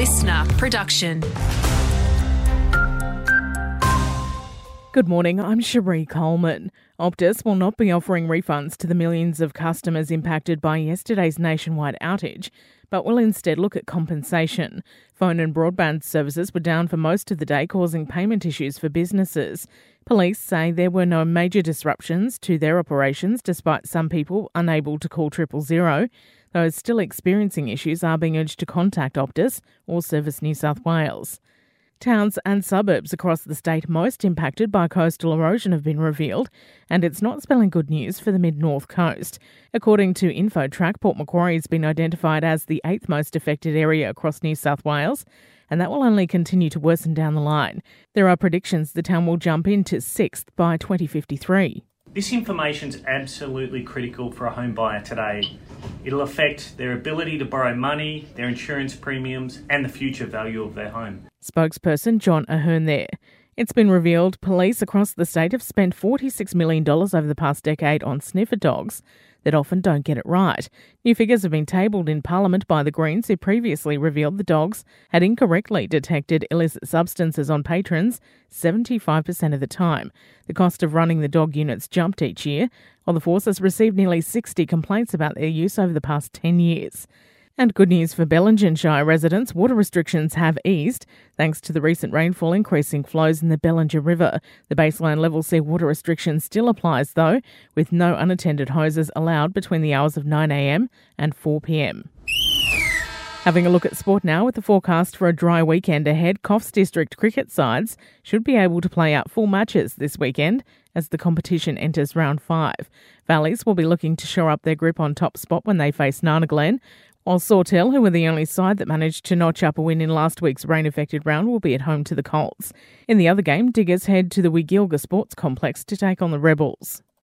listener production. Good morning, I'm Cherie Coleman. Optus will not be offering refunds to the millions of customers impacted by yesterday's nationwide outage, but will instead look at compensation. Phone and broadband services were down for most of the day, causing payment issues for businesses. Police say there were no major disruptions to their operations, despite some people unable to call triple zero. Those still experiencing issues are being urged to contact Optus or Service New South Wales. Towns and suburbs across the state most impacted by coastal erosion have been revealed, and it's not spelling good news for the mid north coast. According to InfoTrack, Port Macquarie has been identified as the eighth most affected area across New South Wales, and that will only continue to worsen down the line. There are predictions the town will jump into sixth by 2053. This information is absolutely critical for a home buyer today. It'll affect their ability to borrow money, their insurance premiums, and the future value of their home. Spokesperson John Ahern there. It's been revealed police across the state have spent $46 million over the past decade on sniffer dogs that often don't get it right. New figures have been tabled in Parliament by the Greens, who previously revealed the dogs had incorrectly detected illicit substances on patrons 75% of the time. The cost of running the dog units jumped each year, while the force has received nearly 60 complaints about their use over the past 10 years. And good news for Bellingen Shire residents, water restrictions have eased thanks to the recent rainfall increasing flows in the Bellinger River. The baseline level C water restriction still applies though, with no unattended hoses allowed between the hours of 9am and 4pm. Having a look at sport now with the forecast for a dry weekend ahead, Coffs District cricket sides should be able to play out full matches this weekend as the competition enters round five. Valleys will be looking to shore up their grip on top spot when they face Nana Glen, while Sawtell, who were the only side that managed to notch up a win in last week's rain affected round, will be at home to the Colts. In the other game, Diggers head to the Woolgoolga Sports Complex to take on the Rebels.